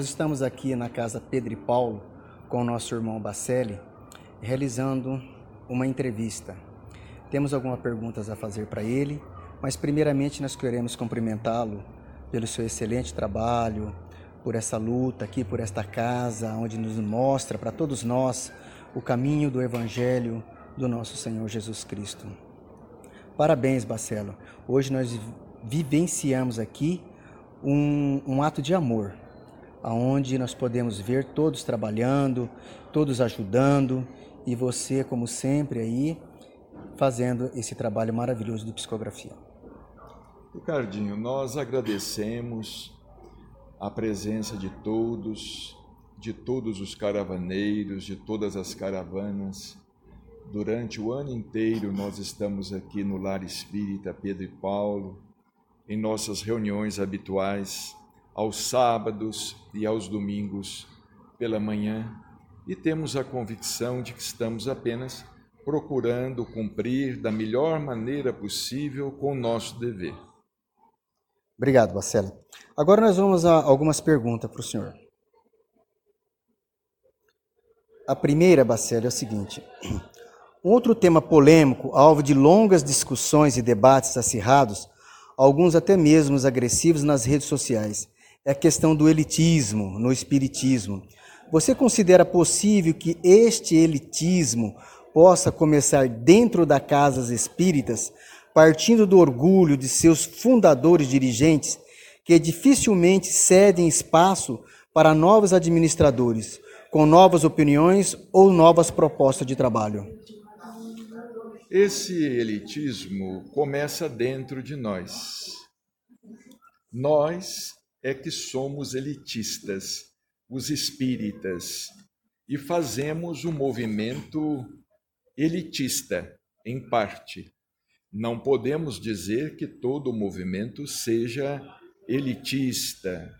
Nós estamos aqui na casa Pedro e Paulo com o nosso irmão Bacelli, realizando uma entrevista. Temos algumas perguntas a fazer para ele, mas primeiramente nós queremos cumprimentá-lo pelo seu excelente trabalho, por essa luta aqui, por esta casa, onde nos mostra para todos nós o caminho do Evangelho do nosso Senhor Jesus Cristo. Parabéns, Bacelo. Hoje nós vivenciamos aqui um, um ato de amor, aonde nós podemos ver todos trabalhando, todos ajudando e você, como sempre, aí fazendo esse trabalho maravilhoso de psicografia. Ricardinho, nós agradecemos a presença de todos, de todos os caravaneiros, de todas as caravanas. Durante o ano inteiro nós estamos aqui no Lar Espírita Pedro e Paulo, em nossas reuniões habituais, aos sábados e aos domingos pela manhã, e temos a convicção de que estamos apenas procurando cumprir da melhor maneira possível com o nosso dever. Obrigado, Marcelo. Agora nós vamos a algumas perguntas para o senhor. A primeira, Bacelli, é o seguinte: um outro tema polêmico, alvo de longas discussões e debates acirrados, alguns até mesmo agressivos nas redes sociais. É a questão do elitismo no espiritismo. Você considera possível que este elitismo possa começar dentro das casas espíritas, partindo do orgulho de seus fundadores dirigentes, que dificilmente cedem espaço para novos administradores, com novas opiniões ou novas propostas de trabalho? Esse elitismo começa dentro de nós. Nós é que somos elitistas, os espíritas, e fazemos um movimento elitista, em parte. Não podemos dizer que todo o movimento seja elitista.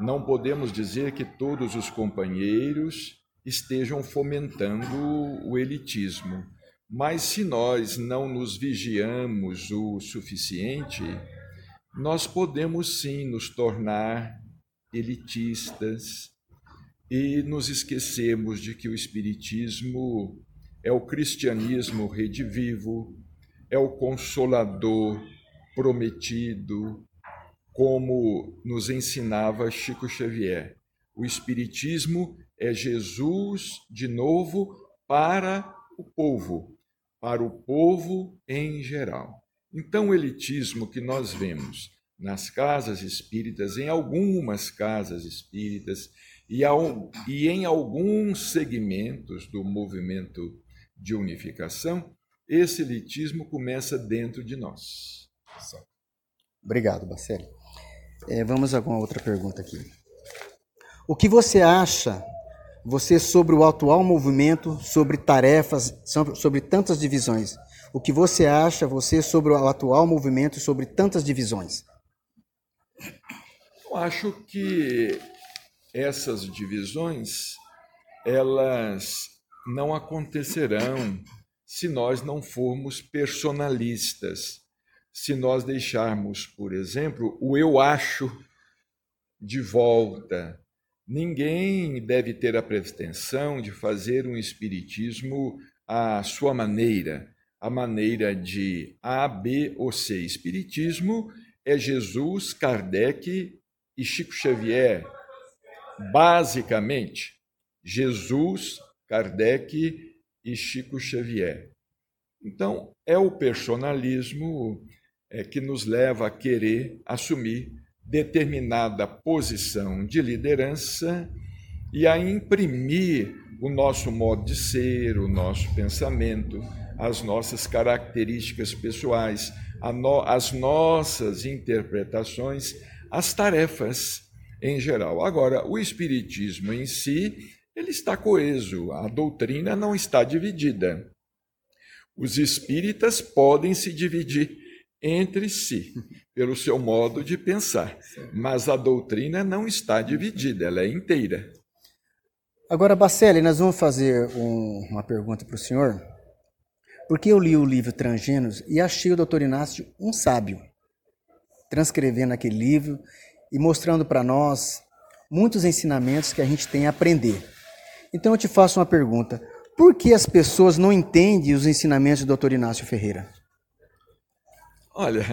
Não podemos dizer que todos os companheiros estejam fomentando o elitismo mas se nós não nos vigiamos o suficiente, nós podemos sim nos tornar elitistas e nos esquecemos de que o Espiritismo é o cristianismo redivivo, é o consolador prometido, como nos ensinava Chico Xavier. O Espiritismo é Jesus de novo para o povo, para o povo em geral. Então, o elitismo que nós vemos nas casas espíritas, em algumas casas espíritas e, e em alguns segmentos do movimento de unificação, esse elitismo começa dentro de nós. Obrigado, Bacelli. É, vamos a alguma outra pergunta aqui. O que você acha você sobre o atual movimento, sobre tarefas, sobre tantas divisões. O que você acha, você, sobre o atual movimento, sobre tantas divisões? Eu acho que essas divisões, elas não acontecerão se nós não formos personalistas. Se nós deixarmos, por exemplo, o eu acho de volta, Ninguém deve ter a pretensão de fazer um espiritismo à sua maneira, a maneira de A, B ou C. Espiritismo é Jesus, Kardec e Chico Xavier. Basicamente, Jesus, Kardec e Chico Xavier. Então, é o personalismo é, que nos leva a querer assumir determinada posição de liderança e a imprimir o nosso modo de ser, o nosso pensamento, as nossas características pessoais, no, as nossas interpretações, as tarefas em geral. Agora, o espiritismo em si, ele está coeso, a doutrina não está dividida. Os espíritas podem se dividir entre si, pelo seu modo de pensar. Mas a doutrina não está dividida, ela é inteira. Agora, Bacelli, nós vamos fazer um, uma pergunta para o senhor. Porque eu li o livro Transgêneros e achei o doutor Inácio um sábio, transcrevendo aquele livro e mostrando para nós muitos ensinamentos que a gente tem a aprender. Então eu te faço uma pergunta: por que as pessoas não entendem os ensinamentos do Dr. Inácio Ferreira? Olha,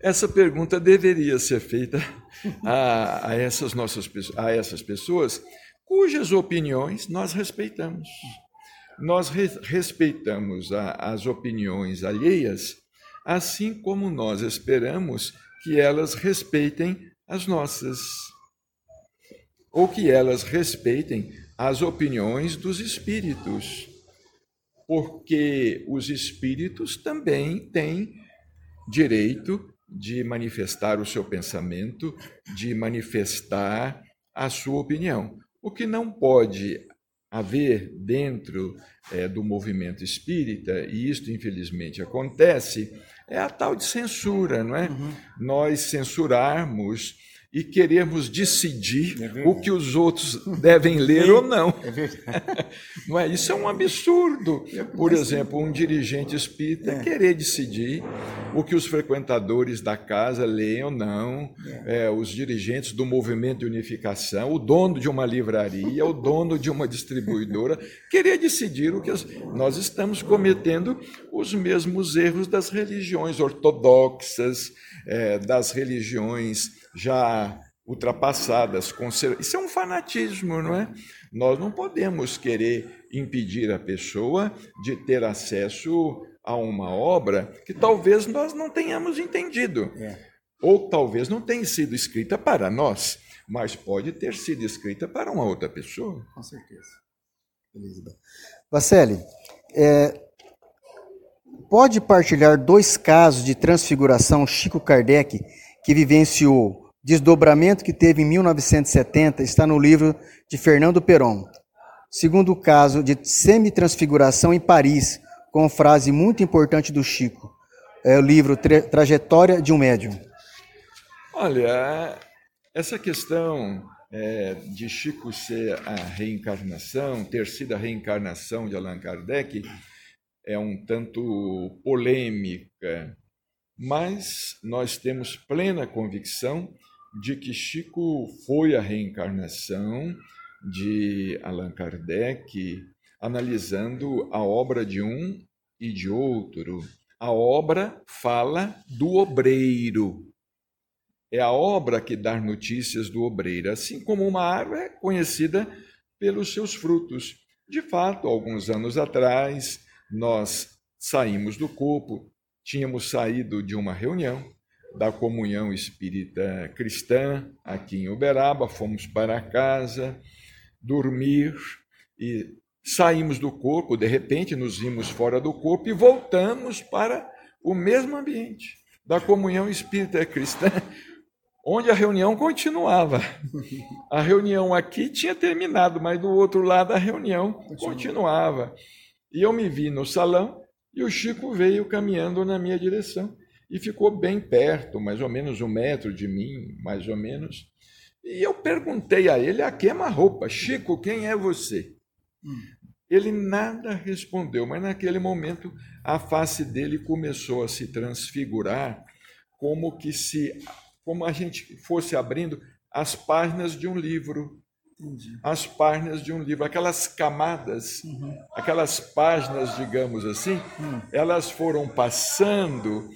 essa pergunta deveria ser feita a, a, essas nossas a essas pessoas cujas opiniões nós respeitamos. Nós re, respeitamos a, as opiniões alheias, assim como nós esperamos que elas respeitem as nossas, ou que elas respeitem as opiniões dos espíritos, porque os espíritos também têm direito de manifestar o seu pensamento, de manifestar a sua opinião. O que não pode haver dentro é, do movimento espírita, e isto infelizmente acontece, é a tal de censura, não é? Uhum. Nós censurarmos e queremos decidir é o que os outros devem ler ou não. É não é? Isso é um absurdo. Por exemplo, um dirigente espírita é. querer decidir o que os frequentadores da casa leem ou não, é. é. os dirigentes do movimento de unificação, o dono de uma livraria, o dono de uma distribuidora, querer decidir o que as... nós estamos cometendo os mesmos erros das religiões ortodoxas, é, das religiões já ultrapassadas. Isso é um fanatismo, não é? Nós não podemos querer impedir a pessoa de ter acesso a uma obra que talvez nós não tenhamos entendido. É. Ou talvez não tenha sido escrita para nós, mas pode ter sido escrita para uma outra pessoa. Com certeza. Vasseli, é, pode partilhar dois casos de transfiguração Chico Kardec que vivenciou desdobramento que teve em 1970 está no livro de Fernando Peron. Segundo o caso de semi-transfiguração em Paris, com frase muito importante do Chico. É o livro Trajetória de um Médium. Olha, essa questão é, de Chico ser a reencarnação, ter sido a reencarnação de Allan Kardec, é um tanto polêmica, mas nós temos plena convicção de que Chico foi a reencarnação de Allan Kardec, analisando a obra de um e de outro. A obra fala do obreiro. É a obra que dá notícias do obreiro, assim como uma árvore é conhecida pelos seus frutos. De fato, alguns anos atrás, nós saímos do corpo, tínhamos saído de uma reunião da Comunhão Espírita Cristã aqui em Uberaba, fomos para casa dormir e saímos do corpo, de repente nos vimos fora do corpo e voltamos para o mesmo ambiente da Comunhão Espírita Cristã, onde a reunião continuava. A reunião aqui tinha terminado, mas do outro lado a reunião continuava. E eu me vi no salão e o Chico veio caminhando na minha direção e ficou bem perto, mais ou menos um metro de mim, mais ou menos. E eu perguntei a ele a queima-roupa, Chico, quem é você? Hum. Ele nada respondeu, mas naquele momento a face dele começou a se transfigurar, como que se, como a gente fosse abrindo as páginas de um livro. Entendi. As páginas de um livro, aquelas camadas, uhum. aquelas páginas, digamos assim, uhum. elas foram passando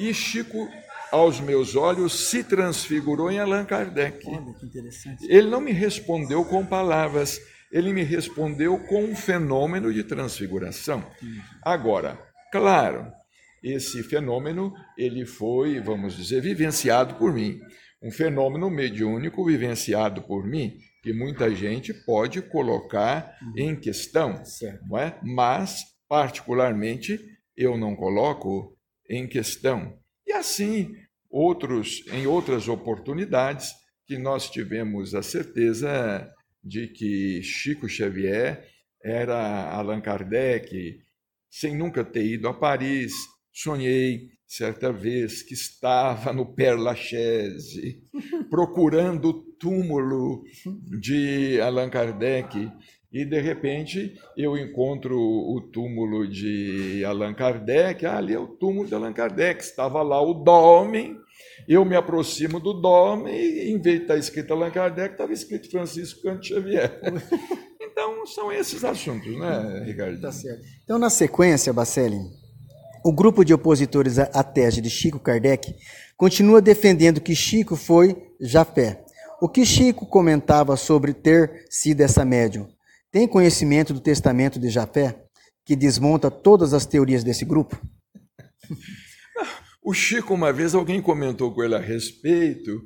e Chico, aos meus olhos, se transfigurou em Allan Kardec. Olha que interessante. Ele não me respondeu com palavras, ele me respondeu com um fenômeno de transfiguração. Agora, claro, esse fenômeno ele foi, vamos dizer, vivenciado por mim. Um fenômeno mediúnico vivenciado por mim, que muita gente pode colocar uhum. em questão, certo. não é? Mas particularmente eu não coloco em questão. E assim, outros em outras oportunidades que nós tivemos a certeza de que Chico Xavier era Allan Kardec, sem nunca ter ido a Paris, sonhei certa vez que estava no Père Lachaise, procurando o túmulo de Allan Kardec E de repente eu encontro o túmulo de Allan Kardec, ah, ali é o túmulo de Allan Kardec, estava lá o Dolmen, eu me aproximo do Dolmen e em vez de estar escrito Allan Kardec, estava escrito Francisco Canto Xavier. Então são esses assuntos, né, Ricardo? Tá certo. Então na sequência, Bacelli, o grupo de opositores à tese de Chico Kardec continua defendendo que Chico foi Jafé. O que Chico comentava sobre ter sido essa médium? Tem conhecimento do testamento de Jafé, que desmonta todas as teorias desse grupo? O Chico, uma vez, alguém comentou com ele a respeito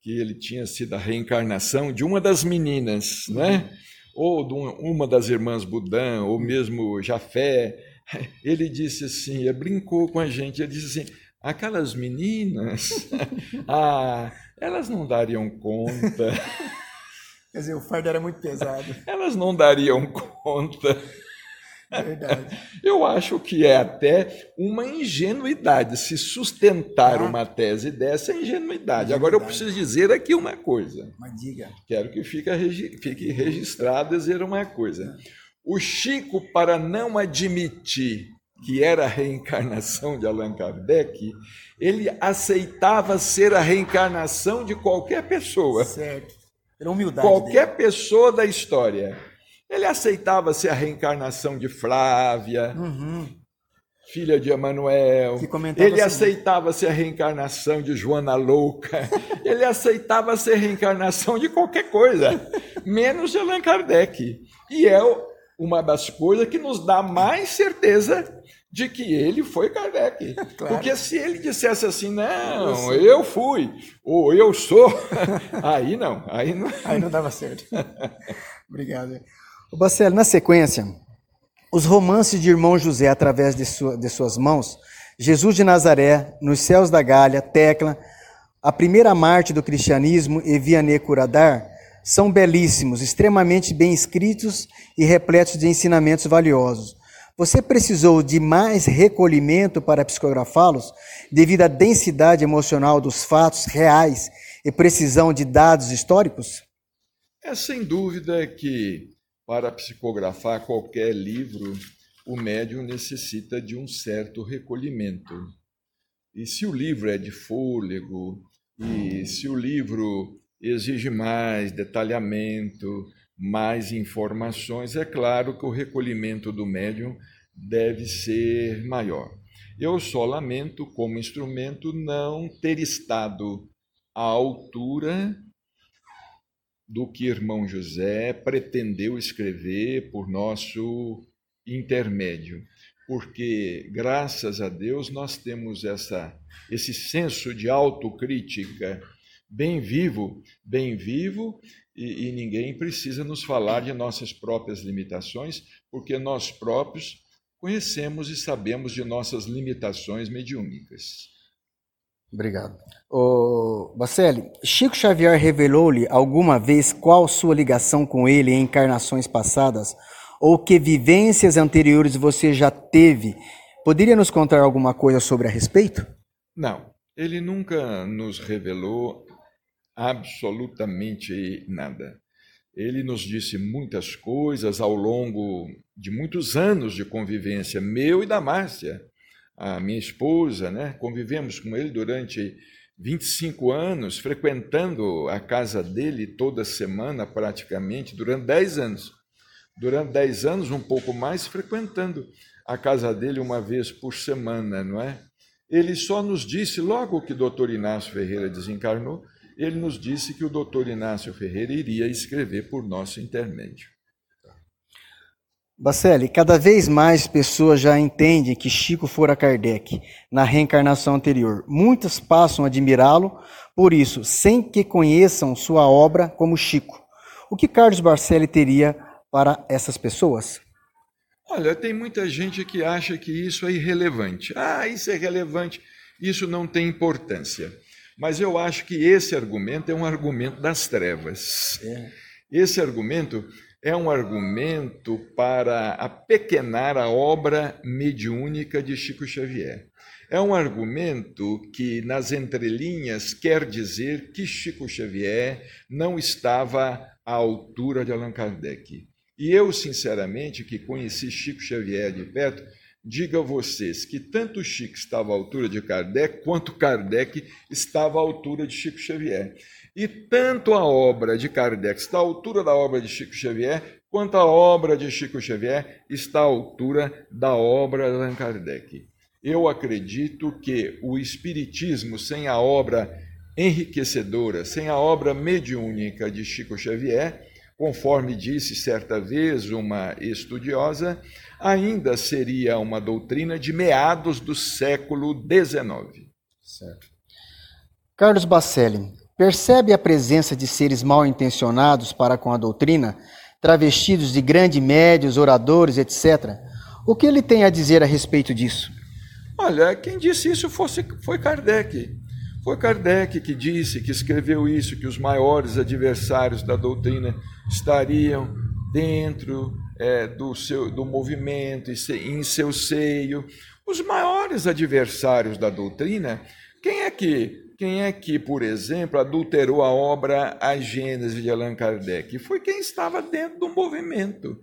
que ele tinha sido a reencarnação de uma das meninas, né? ou de uma das irmãs Budan, ou mesmo Jafé. Ele disse assim, ele brincou com a gente, ele disse assim, aquelas meninas, ah, elas não dariam conta. Quer dizer, o fardo era muito pesado. Elas não dariam conta. Verdade. Eu acho que é até uma ingenuidade se sustentar ah. uma tese dessa é ingenuidade. Agora eu preciso dizer aqui uma coisa. Mas diga. Quero que fique, fique registrado dizer uma coisa. O Chico, para não admitir que era a reencarnação de Allan Kardec, ele aceitava ser a reencarnação de qualquer pessoa. Certo. Humildade. Qualquer dele. pessoa da história. Ele aceitava ser a reencarnação de Flávia, uhum. filha de Emanuel. Ele assim, aceitava ser a reencarnação de Joana Louca. ele aceitava ser a reencarnação de qualquer coisa, menos de Allan Kardec. E é uma das coisas que nos dá mais certeza de que ele foi Kardec. Claro. Porque se ele dissesse assim, não, eu fui, ou eu sou, aí não, aí não. Aí não dava certo. Obrigado. O Bacelli, na sequência, os romances de irmão José através de, sua, de suas mãos, Jesus de Nazaré, Nos Céus da Galha, Tecla, A Primeira Marte do Cristianismo e Vianney Curadar, são belíssimos, extremamente bem escritos e repletos de ensinamentos valiosos. Você precisou de mais recolhimento para psicografá-los devido à densidade emocional dos fatos reais e precisão de dados históricos? É sem dúvida que para psicografar qualquer livro, o médium necessita de um certo recolhimento. E se o livro é de fôlego, e se o livro exige mais detalhamento, mais informações, é claro que o recolhimento do médium deve ser maior. Eu só lamento, como instrumento, não ter estado à altura do que irmão José pretendeu escrever por nosso intermédio, porque graças a Deus nós temos essa esse senso de autocrítica bem vivo, bem vivo e, e ninguém precisa nos falar de nossas próprias limitações, porque nós próprios conhecemos e sabemos de nossas limitações mediúnicas. Obrigado. O Bacelli, Chico Xavier revelou-lhe alguma vez qual sua ligação com ele em encarnações passadas ou que vivências anteriores você já teve? Poderia nos contar alguma coisa sobre a respeito? Não, ele nunca nos revelou absolutamente nada. Ele nos disse muitas coisas ao longo de muitos anos de convivência, meu e da Márcia, a minha esposa, né? Convivemos com ele durante 25 anos, frequentando a casa dele toda semana, praticamente, durante 10 anos. Durante 10 anos, um pouco mais, frequentando a casa dele uma vez por semana, não é? Ele só nos disse, logo que o doutor Inácio Ferreira desencarnou, ele nos disse que o doutor Inácio Ferreira iria escrever por nosso intermédio. Bacelli, cada vez mais pessoas já entendem que Chico fora Kardec na reencarnação anterior. Muitas passam a admirá-lo por isso, sem que conheçam sua obra como Chico. O que Carlos Barcelli teria para essas pessoas? Olha, tem muita gente que acha que isso é irrelevante. Ah, isso é relevante, isso não tem importância. Mas eu acho que esse argumento é um argumento das trevas. É. Esse argumento é um argumento para apequenar a obra mediúnica de Chico Xavier. É um argumento que, nas entrelinhas, quer dizer que Chico Xavier não estava à altura de Allan Kardec. E eu, sinceramente, que conheci Chico Xavier de perto, digo a vocês que tanto Chico estava à altura de Kardec, quanto Kardec estava à altura de Chico Xavier. E tanto a obra de Kardec está à altura da obra de Chico Xavier, quanto a obra de Chico Xavier está à altura da obra de Allan Kardec. Eu acredito que o Espiritismo, sem a obra enriquecedora, sem a obra mediúnica de Chico Xavier, conforme disse certa vez uma estudiosa, ainda seria uma doutrina de meados do século XIX. Certo. Carlos Bacelli, percebe a presença de seres mal intencionados para com a doutrina, travestidos de grandes médios, oradores, etc. O que ele tem a dizer a respeito disso? Olha, quem disse isso fosse, foi Kardec. Foi Kardec que disse, que escreveu isso, que os maiores adversários da doutrina estariam dentro é, do, seu, do movimento, em seu seio. Os maiores adversários da doutrina, quem é que, quem é que, por exemplo, adulterou a obra A Gênese de Allan Kardec? Foi quem estava dentro do movimento.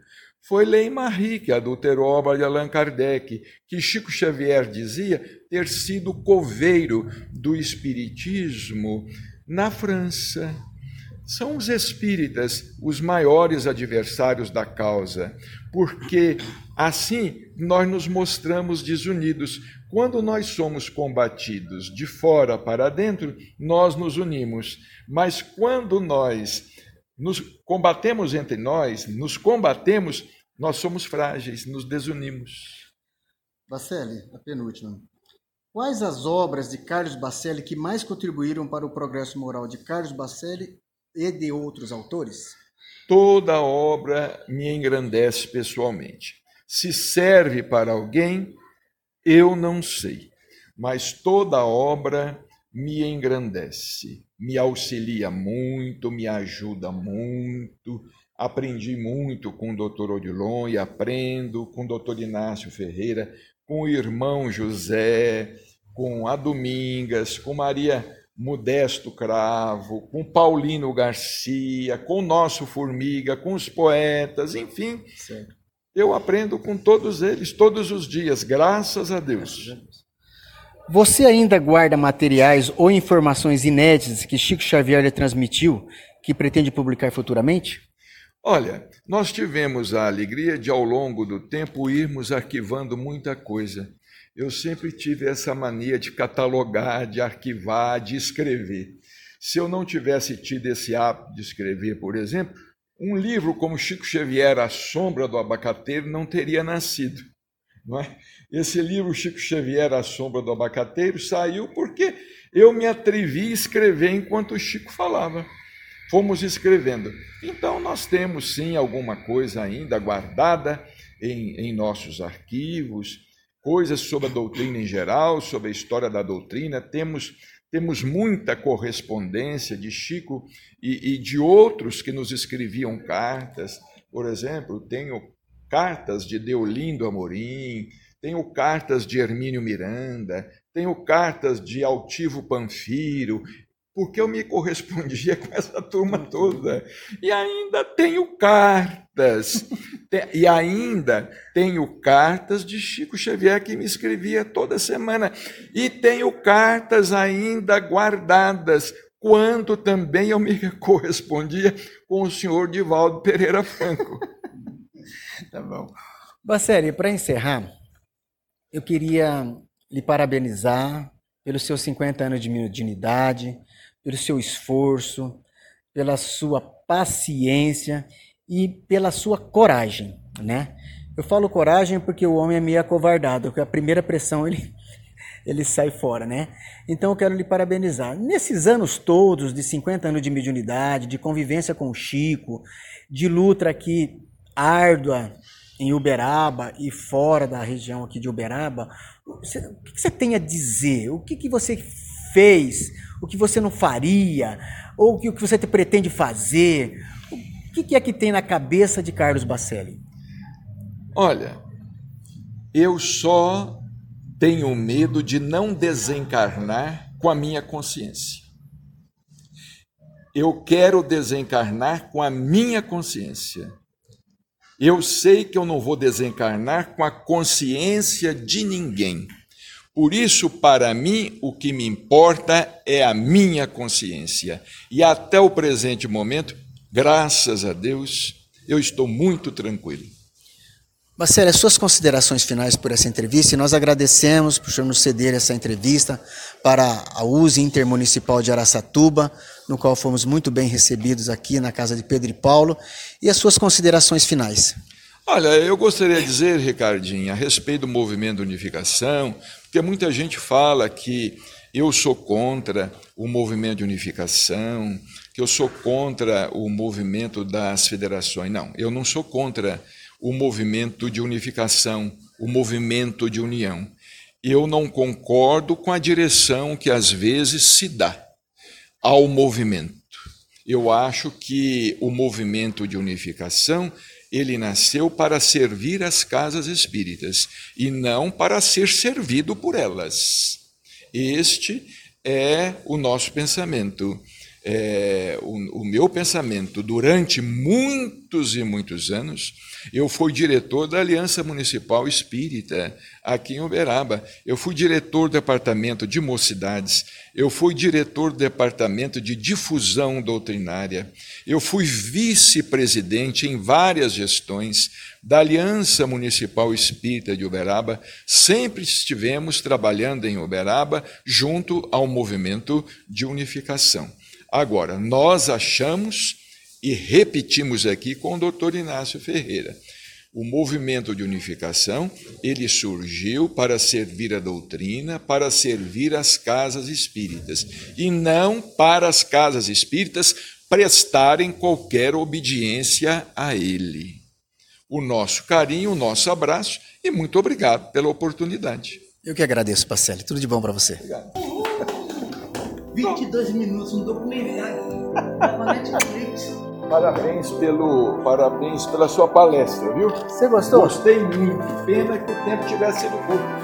Foi Lei Marie que adulterou a obra de Allan Kardec, que Chico Xavier dizia ter sido coveiro do Espiritismo na França. São os espíritas os maiores adversários da causa, porque assim nós nos mostramos desunidos. Quando nós somos combatidos de fora para dentro, nós nos unimos. Mas quando nós nos combatemos entre nós, nos combatemos, nós somos frágeis, nos desunimos. Bacelli, a penúltima. Quais as obras de Carlos Bacelli que mais contribuíram para o progresso moral de Carlos Bacelli e de outros autores? Toda obra me engrandece pessoalmente. Se serve para alguém, eu não sei, mas toda obra me engrandece, me auxilia muito, me ajuda muito. Aprendi muito com o doutor Odilon e aprendo com o doutor Inácio Ferreira, com o irmão José, com a Domingas, com Maria Modesto Cravo, com Paulino Garcia, com o nosso Formiga, com os poetas, enfim. Certo. Eu aprendo com todos eles todos os dias, graças a Deus. Você ainda guarda materiais ou informações inéditas que Chico Xavier lhe transmitiu, que pretende publicar futuramente? Olha, nós tivemos a alegria de, ao longo do tempo, irmos arquivando muita coisa eu sempre tive essa mania de catalogar, de arquivar, de escrever. Se eu não tivesse tido esse hábito de escrever, por exemplo, um livro como Chico Xavier, A Sombra do Abacateiro, não teria nascido. Não é? Esse livro, Chico Xavier, A Sombra do Abacateiro, saiu porque eu me atrevi a escrever enquanto o Chico falava. Fomos escrevendo. Então, nós temos sim alguma coisa ainda guardada em, em nossos arquivos, coisas sobre a doutrina em geral, sobre a história da doutrina. Temos, temos muita correspondência de Chico e, e de outros que nos escreviam cartas. Por exemplo, tenho cartas de Deolindo Amorim, tenho cartas de Hermínio Miranda, tenho cartas de Altivo Panfiro, porque eu me correspondia com essa turma toda. E ainda tenho cartas, e ainda tenho cartas de Chico Xavier que me escrevia toda semana. E tenho cartas ainda guardadas, quanto também eu me correspondia com o senhor Divaldo Pereira Franco. tá bom. Bacelli, para encerrar, eu queria lhe parabenizar pelos seus 50 anos de mediunidade, pelo seu esforço, pela sua paciência e pela sua coragem, né? Eu falo coragem porque o homem é meio acovardado, porque a primeira pressão ele ele sai fora, né? Então eu quero lhe parabenizar. Nesses anos todos, de 50 anos de mediunidade, de convivência com o Chico, de luta aqui árdua em Uberaba e fora da região aqui de Uberaba, o que você tem a dizer? O que, que você fez? o que você não faria, ou o que você pretende fazer. O que é que tem na cabeça de Carlos Bacelli? Olha, eu só tenho medo de não desencarnar com a minha consciência. Eu quero desencarnar com a minha consciência. Eu sei que eu não vou desencarnar com a consciência de ninguém. Por isso, para mim, o que me importa é a minha consciência. E até o presente momento, graças a Deus, eu estou muito tranquilo. Marcelo, suas considerações finais por essa entrevista e nós agradecemos por nos ceder essa entrevista para a USE Intermunicipal de Araçatuba, no qual fomos muito bem recebidos aqui na casa de Pedro e Paulo, e as suas considerações finais. Olha, eu gostaria de dizer, Ricardinho, a respeito do movimento de unificação, porque muita gente fala que eu sou contra o movimento de unificação, que eu sou contra o movimento das federações. Não, eu não sou contra o movimento de unificação, o movimento de união. Eu não concordo com a direção que às vezes se dá ao movimento. Eu acho que o movimento de unificação ele nasceu para servir as casas espíritas e não para ser servido por elas. Este é o nosso pensamento é, o, o, meu pensamento durante muitos e muitos anos. Eu fui diretor da Aliança Municipal Espírita aqui em Uberaba. Eu fui diretor do departamento de mocidades. Eu fui diretor do departamento de difusão doutrinária. Eu fui vice-presidente em várias gestões da Aliança Municipal Espírita de Uberaba. Sempre estivemos trabalhando em Uberaba junto ao movimento de unificação. Agora, nós achamos e repetimos aqui com o doutor Inácio Ferreira. O movimento de unificação, ele surgiu para servir a doutrina, para servir as casas espíritas, e não para as casas espíritas prestarem qualquer obediência a ele. O nosso carinho, o nosso abraço e muito obrigado pela oportunidade. Eu que agradeço, Pacelli. Tudo de bom para você. Obrigado. 22 minutos, um documentário Netflix. Parabéns, pelo, parabéns pela sua palestra, viu? Você gostou? Gostei muito. Pena que o tempo tivesse sido curto.